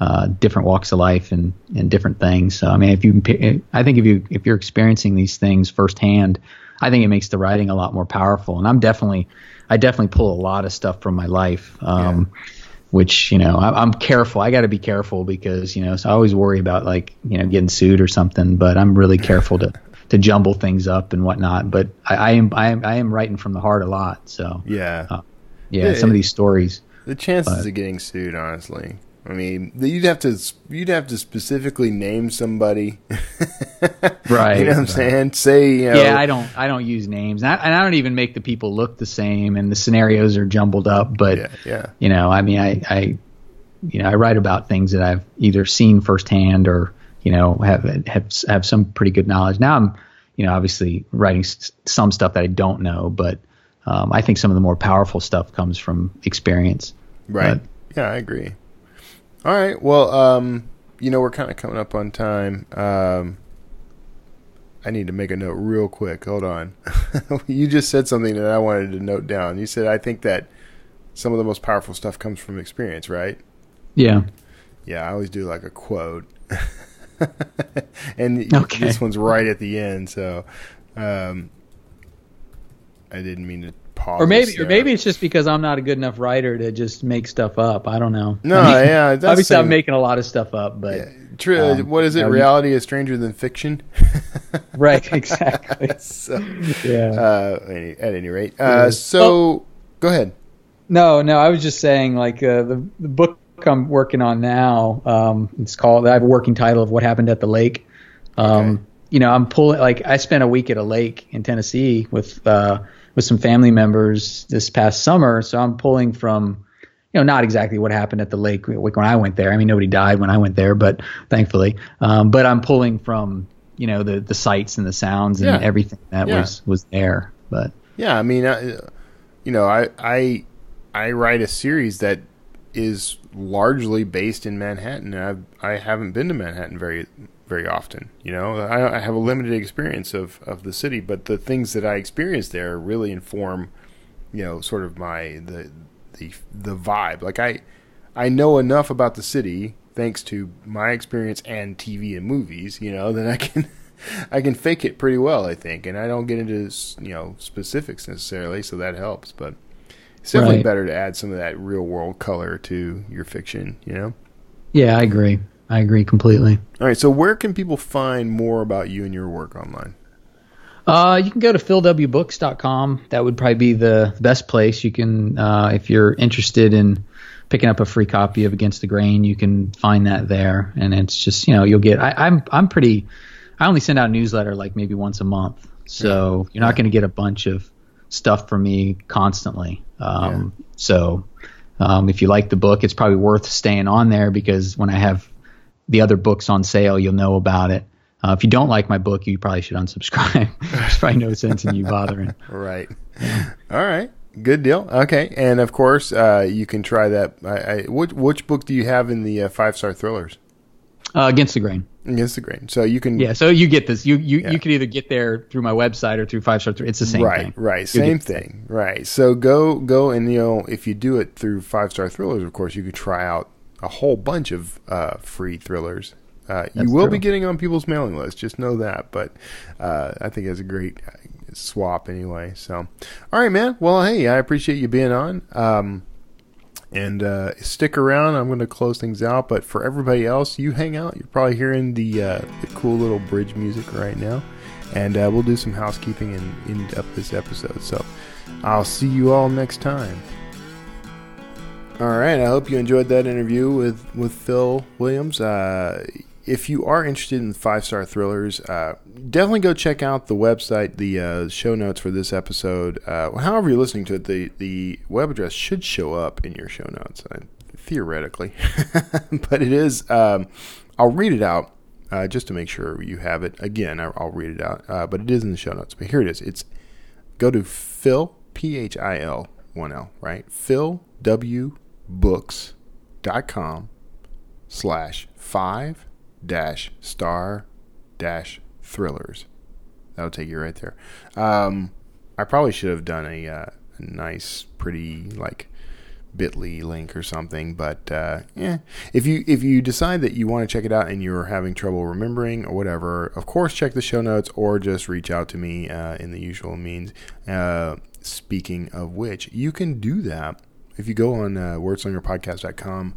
uh, different walks of life and, and different things. So I mean, if you, I think if you if you're experiencing these things firsthand, I think it makes the writing a lot more powerful. And I'm definitely, I definitely pull a lot of stuff from my life. Um, Which you know I, I'm careful. I got to be careful because you know so I always worry about like you know getting sued or something. But I'm really careful to to jumble things up and whatnot. But I, I am I am I am writing from the heart a lot. So Yeah. uh, yeah, some of these stories. The chances But- of getting sued, honestly. I mean, you'd have to you'd have to specifically name somebody. Right, You know what I'm right. saying? Say, you know, yeah, I don't I don't use names, and I, and I don't even make the people look the same, and the scenarios are jumbled up. But yeah, yeah. you know, I mean, I, I you know I write about things that I've either seen firsthand or you know have have have some pretty good knowledge. Now I'm you know obviously writing s- some stuff that I don't know, but um, I think some of the more powerful stuff comes from experience. Right. But- yeah, I agree. All right. Well, um, you know, we're kind of coming up on time. Um, I need to make a note real quick. Hold on. you just said something that I wanted to note down. You said I think that some of the most powerful stuff comes from experience, right? Yeah. Yeah, I always do like a quote. and Okay. this one's right at the end, so um, I didn't mean to pause. Or maybe, or maybe it's just because I'm not a good enough writer to just make stuff up. I don't know. No, I mean, yeah, obviously I'm making a lot of stuff up, but Yeah. True. Um, what is it? we- Reality is stranger than fiction. right, exactly. so, yeah. uh, any, at any rate, uh, so go ahead. No, no, I was just saying like uh, the the book I'm working on now. Um, it's called. I have a working title of "What Happened at the Lake." Um, Okay. You know, I'm pulling like I spent a week at a lake in Tennessee with uh, with some family members this past summer. So I'm pulling from, you know, not exactly what happened at the lake when I went there. I mean, nobody died when I went there, but thankfully. Um, but I'm pulling from you know the the sights and the sounds and Yeah. everything that Yeah. was was there. But Yeah, I mean, I, you know, I I I write a series that is largely based in Manhattan, and I I haven't been to Manhattan very very often. You know, I, I have a limited experience of of the city, but the things that I experience there really inform, you know, sort of my the the the vibe. Like I I know enough about the city thanks to my experience and TV and movies, you know, that I can I can fake it pretty well, I think, and I don't get into you know specifics necessarily, so that helps. But it's definitely Right. better to add some of that real world color to your fiction, you know. yeah, I agree. I agree completely. All right, so where can people find more about you and your work online? Uh, you can go to philwbooks.com. That would probably be the best place. You can, uh, if you're interested in picking up a free copy of Against the Grain, you can find that there. And it's just, you know, you'll get. I, I'm I'm pretty. I only send out a newsletter like maybe once a month, so you're not going to get a bunch of stuff from me constantly. Um, So, um, if you like the book, it's probably worth staying on there because when I have the other books on sale, you'll know about it. Uh, if you don't like my book, you probably should unsubscribe. There's probably no sense in you bothering. Right. All right. Good deal. Okay, and of course, uh, you can try that. I, I, which which book do you have in the uh, five star thrillers? Uh, against the grain. Against the grain. So you can Yeah, so you get this. You you, Yeah. you can either get there through my website or through Five Star. It's the same right, thing. right, You'll same thing, right. So go, go, and you know, if you do it through five star thrillers, of course, you could try out a whole bunch of uh, free thrillers. Uh, you will be getting on people's mailing list, just know that. But uh, I think it's a great uh, swap anyway. So, all right, man. Well, hey, I appreciate you being on. Um, and uh, stick around. I'm going to close things out. But for everybody else, you hang out. You're probably hearing the, uh, the cool little bridge music right now. And uh, we'll do some housekeeping and end up this episode. So I'll see you all next time. All right. I hope you enjoyed that interview with, with Phil Williams. If you are interested in five star thrillers, uh, definitely go check out the website, the uh, show notes for this episode. Uh, however, you're listening to it, the, the web address should show up in your show notes, uh, theoretically. but it is, um, I'll read it out uh, just to make sure you have it. Again, I- I'll read it out, uh, but it is in the show notes. But here it is. It's go to Phil, P H I L one L, right? Phil W slash five dash star dash thrillers. That'll take you right there. Um, I probably should have done a, uh, a nice, pretty like Bitly link or something, but uh, yeah. If you if you decide that you want to check it out and you're having trouble remembering or whatever, of course check the show notes or just reach out to me uh, in the usual means. Uh, speaking of which, you can do that if you go on uh, wordslingerpodcast.com.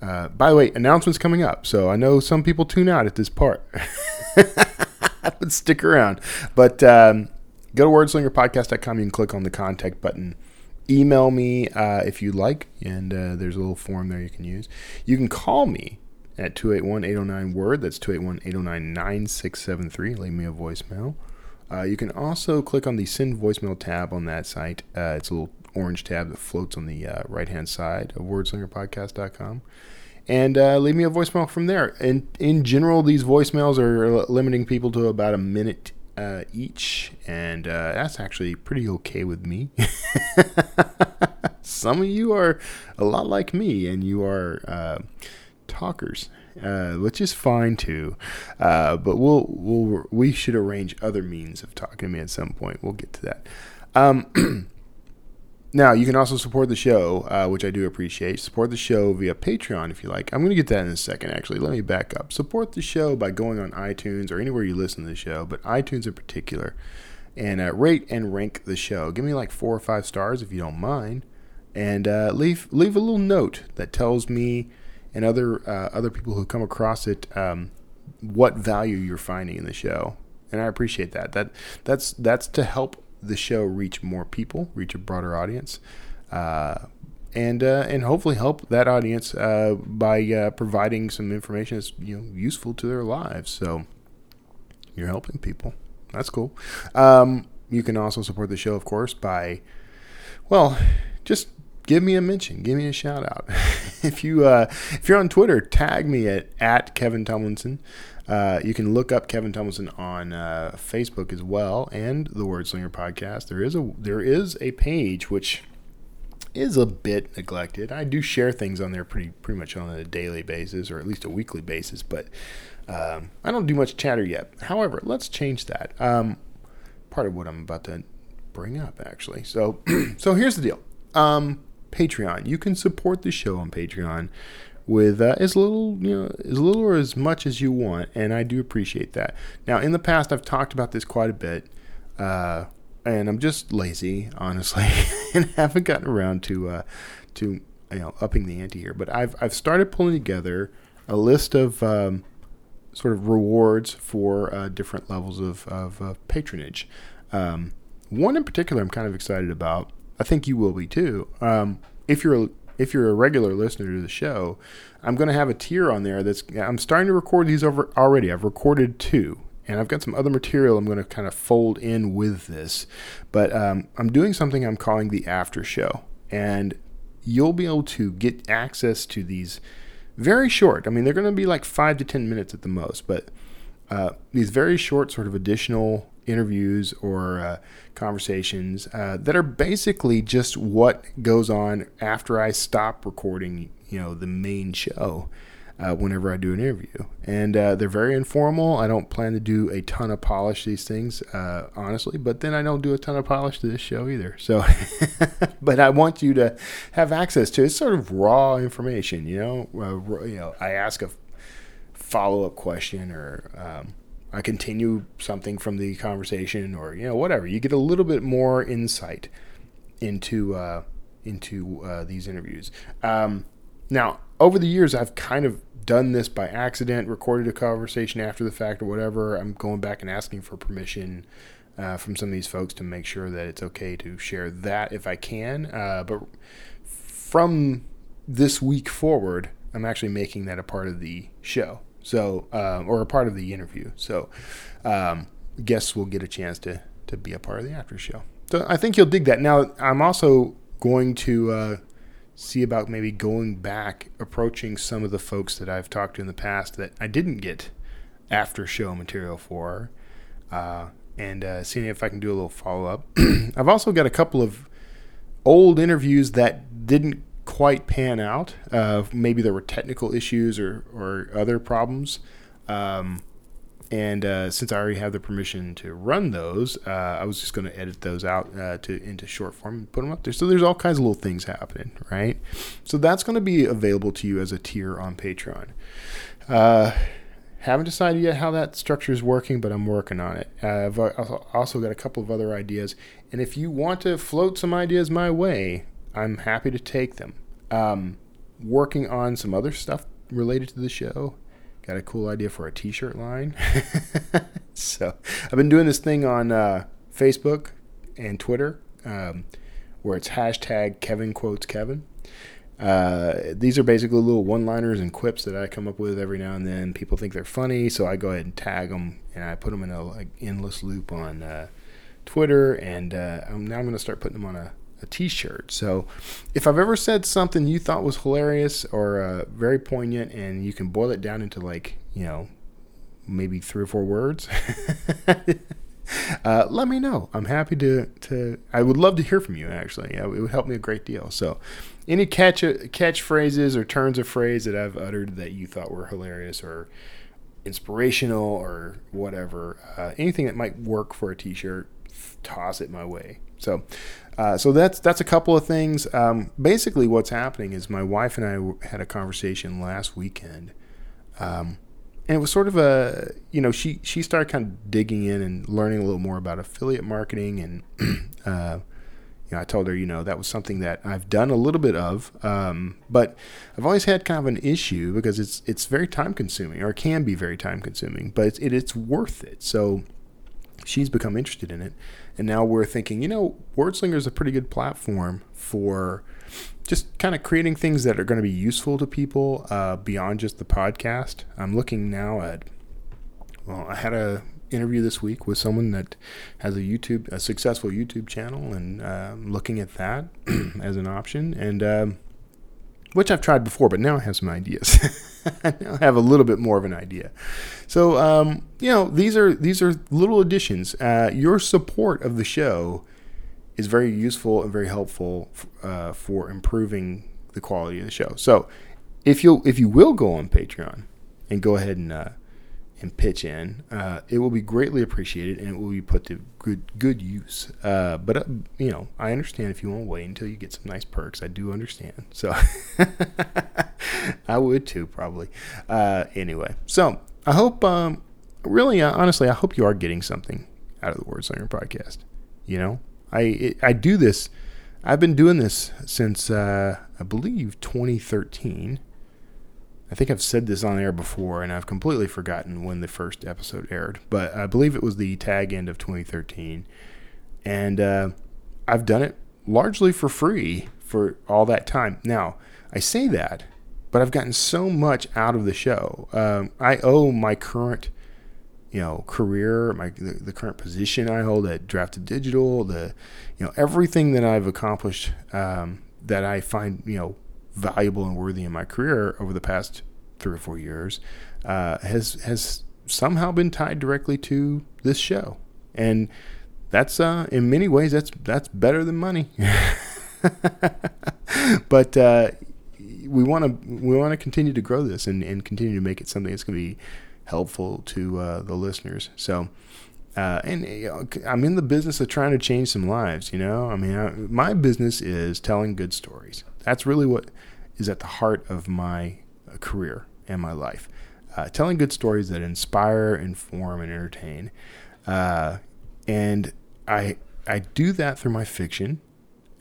Uh, by the way, announcements coming up. So I know some people tune out at this part. but stick around. But um, go to wordslingerpodcast.com. You can click on the contact button. Email me uh, if you'd like, and uh, there's a little form there you can use. You can call me at 281 809 Word. That's 281 809 9673. Leave me a voicemail. Uh, you can also click on the send voicemail tab on that site. Uh, it's a little orange tab that floats on the uh, right hand side of wordslingerpodcast.com and uh, leave me a voicemail from there. And in general, these voicemails are limiting people to about a minute uh, each, and uh, that's actually pretty okay with me. Some of you are a lot like me, and you are uh, talkers. Uh, which is fine too, uh, but we'll we'll we should arrange other means of talking to me at some point. We'll get to that. Um, Now, you can also support the show, uh, which I do appreciate. Support the show via Patreon if you like. I'm going to get that in a second, actually. Let me back up. Support the show by going on iTunes or anywhere you listen to the show, but iTunes in particular, and uh, rate and rank the show. Give me like four or five stars if you don't mind, and uh, leave leave a little note that tells me and other uh, other people who come across it um, what value you're finding in the show, and I appreciate that. That that's that's to help the show reach more people, reach a broader audience, uh, and uh, and hopefully help that audience uh, by uh, providing some information that's you know useful to their lives. So you're helping people. That's cool. Um, you can also support the show, of course, by well, just give me a mention, give me a shout out. if you uh, if you're on Twitter, tag me at at Kevin Tumlinson. Uh, you can look up Kevin Tumlinson on uh, Facebook as well, and the Wordslinger podcast. There is a there is a page which is a bit neglected. I do share things on there pretty pretty much on a daily basis, or at least a weekly basis, but um, I don't do much chatter yet. However, let's change that. Um, part of what I'm about to bring up, actually. So so here's the deal. Um, Patreon. You can support the show on Patreon with uh, as little, you know, as little or as much as you want, and I do appreciate that. Now, in the past, I've talked about this quite a bit, uh, and I'm just lazy, honestly, and haven't gotten around to uh, to you know upping the ante here. But I've I've started pulling together a list of um, sort of rewards for uh, different levels of of uh, patronage. Um, one in particular, I'm kind of excited about. I think you will be too. Um, if you're if you're a regular listener to the show, I'm going to have a tier on there that's I'm starting to record these over already. I've recorded two, and I've got some other material I'm going to kind of fold in with this. But um, I'm doing something I'm calling the after show, and you'll be able to get access to these very short. I mean, they're going to be like five to ten minutes at the most, but uh, these very short, sort of additional interviews or uh, conversations uh, that are basically just what goes on after I stop recording, you know, the main show. Uh, whenever I do an interview, and uh, they're very informal. I don't plan to do a ton of polish these things, uh, honestly, but then I don't do a ton of polish to this show either. So, but I want you to have access to it. It's sort of raw information, you know. Uh, you know, I ask a follow up question or um, I continue something from the conversation or you know whatever. You get a little bit more insight into uh, into uh, these interviews. Um, now, over the years, I've kind of done this by accident, recorded a conversation after the fact or whatever. I'm going back and asking for permission uh, from some of these folks to make sure that it's okay to share that if I can. Uh, but from this week forward, I'm actually making that a part of the show. So, um, or a part of the interview. So, um, guests will get a chance to to be a part of the after show. So, I think you'll dig that. Now, I'm also going to uh, see about maybe going back, approaching some of the folks that I've talked to in the past that I didn't get after show material for, uh, and uh, seeing if I can do a little follow up. I've also got a couple of old interviews that didn't quite pan out. Uh, maybe there were technical issues or, or other problems. Um, and uh, since I already have the permission to run those, uh, I was just going to edit those out uh, to into short form and put them up there. So there's all kinds of little things happening, right? So that's going to be available to you as a tier on Patreon. Uh, haven't decided yet how that structure is working, but I'm working on it. I've also got a couple of other ideas, and if you want to float some ideas my way, I'm happy to take them. Um, working on some other stuff related to the show got a cool idea for a t-shirt line. so I've been doing this thing on uh, Facebook and Twitter um, where it's hashtag Kevin quotes Kevin. Uh, these are basically little one-liners and quips that I come up with every now and then. People think they're funny, so I go ahead and tag them and I put them in a like, endless loop on uh, Twitter. And uh, I'm, now I'm going to start putting them on a a t-shirt. So if I've ever said something you thought was hilarious or uh, very poignant and you can boil it down into like, you know, maybe three or four words, uh, let me know. I'm happy to, to, I would love to hear from you actually. It would help me a great deal. So any catch, catchphrases or turns of phrase that I've uttered that you thought were hilarious or inspirational or whatever, uh, anything that might work for a t-shirt, toss it my way. So uh, so that's that's a couple of things. Um, basically, what's happening is my wife and I had a conversation last weekend, um, and it was sort of a you know she she started kind of digging in and learning a little more about affiliate marketing, and uh, you know I told her you know that was something that I've done a little bit of, um, but I've always had kind of an issue because it's it's very time consuming or can be very time consuming, but it's it, it's worth it. So she's become interested in it. And now we're thinking, you know, WordSlinger is a pretty good platform for just kind of creating things that are going to be useful to people uh, beyond just the podcast. I'm looking now at, well, I had a interview this week with someone that has a YouTube, a successful YouTube channel, and uh, looking at that as an option. And um, which I've tried before, but now I have some ideas. I have a little bit more of an idea. So, um, you know, these are these are little additions. Uh, your support of the show is very useful and very helpful uh, for improving the quality of the show. So, if you if you will go on Patreon and go ahead and uh, and pitch in, uh, it will be greatly appreciated and it will be put to good good use. Uh, but uh, you know, I understand if you want to wait until you get some nice perks. I do understand. So I would too, probably. Uh, anyway, so I hope, um, really, uh, honestly, I hope you are getting something out of the Wordslinger podcast. You know, I it, I do this. I've been doing this since uh, I believe 2013 I think I've said this on air before, and I've completely forgotten when the first episode aired, but I believe it was the tag end of 2013. And uh, I've done it largely for free for all that time. Now, I say that, but I've gotten so much out of the show. Um, I owe my current, you know, career, my the, the, current position I hold at Draft2Digital, the, you know, everything that I've accomplished um, that I find, you know, valuable and worthy in my career over the past three or four years uh, has has somehow been tied directly to this show, and that's uh, in many ways that's that's better than money. but uh, we want to we want to continue to grow this and, and continue to make it something that's going to be helpful to uh, the listeners. So. Uh, and you know, I'm in the business of trying to change some lives. You know, I mean, I, my business is telling good stories. That's really what is at the heart of my uh, career and my life. Uh, telling good stories that inspire, inform, and entertain. Uh, and I I do that through my fiction.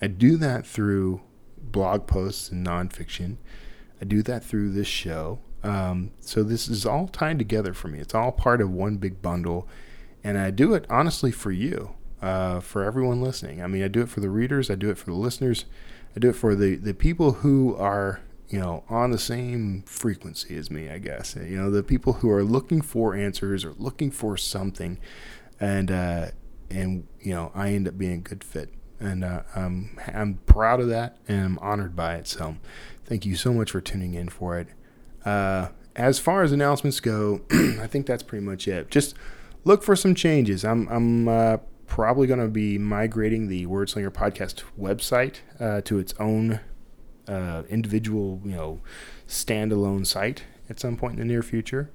I do that through blog posts and nonfiction. I do that through this show. Um, so this is all tied together for me. It's all part of one big bundle, and I do it honestly for you, uh, for everyone listening. I mean, I do it for the readers. I do it for the listeners. I do it for the, the people who are, you know, on the same frequency as me, I guess. You know, the people who are looking for answers or looking for something. And, uh, and you know, I end up being a good fit. And uh, I'm, I'm proud of that and I'm honored by it. So thank you so much for tuning in for it. Uh, as far as announcements go, I think that's pretty much it. Just look for some changes. I'm, I'm uh, probably going to be migrating the Wordslinger podcast website uh, to its own uh, individual, you know, standalone site at some point in the near future.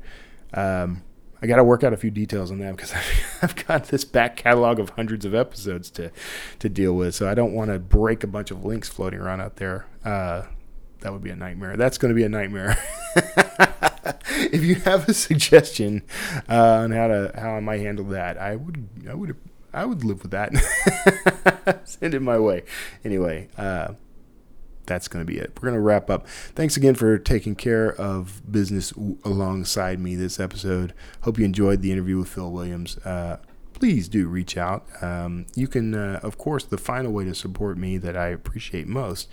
Um, I got to work out a few details on that because I've got this back catalog of hundreds of episodes to to deal with. So I don't want to break a bunch of links floating around out there. Uh, that would be a nightmare. That's going to be a nightmare. if you have a suggestion uh, on how to how I might handle that, I would I would I would live with that. Send it my way. Anyway, uh, that's going to be it. We're going to wrap up. Thanks again for taking care of business alongside me this episode. Hope you enjoyed the interview with Phil Williams. Uh, please do reach out. Um, you can, uh, of course, the final way to support me that I appreciate most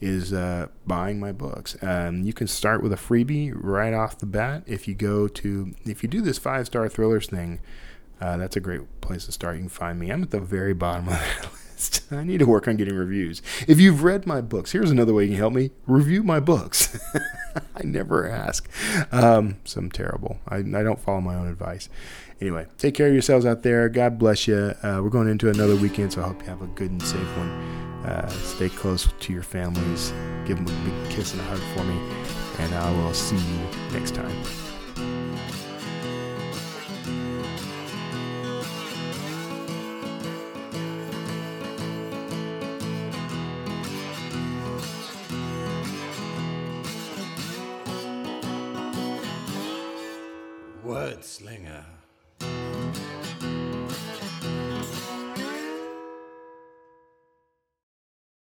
is uh, buying my books. Um, you can start with a freebie right off the bat. If you go to, if you do this five star thrillers thing, uh, that's a great place to start. You can find me. I'm at the very bottom of that list. I need to work on getting reviews. If you've read my books, here's another way you can help me review my books. I never ask. Um, so I'm terrible. I, I don't follow my own advice. Anyway, take care of yourselves out there. God bless you. Uh, we're going into another weekend, so I hope you have a good and safe one. Uh, stay close to your families. Give them a big kiss and a hug for me. And I will see you next time. Slinger.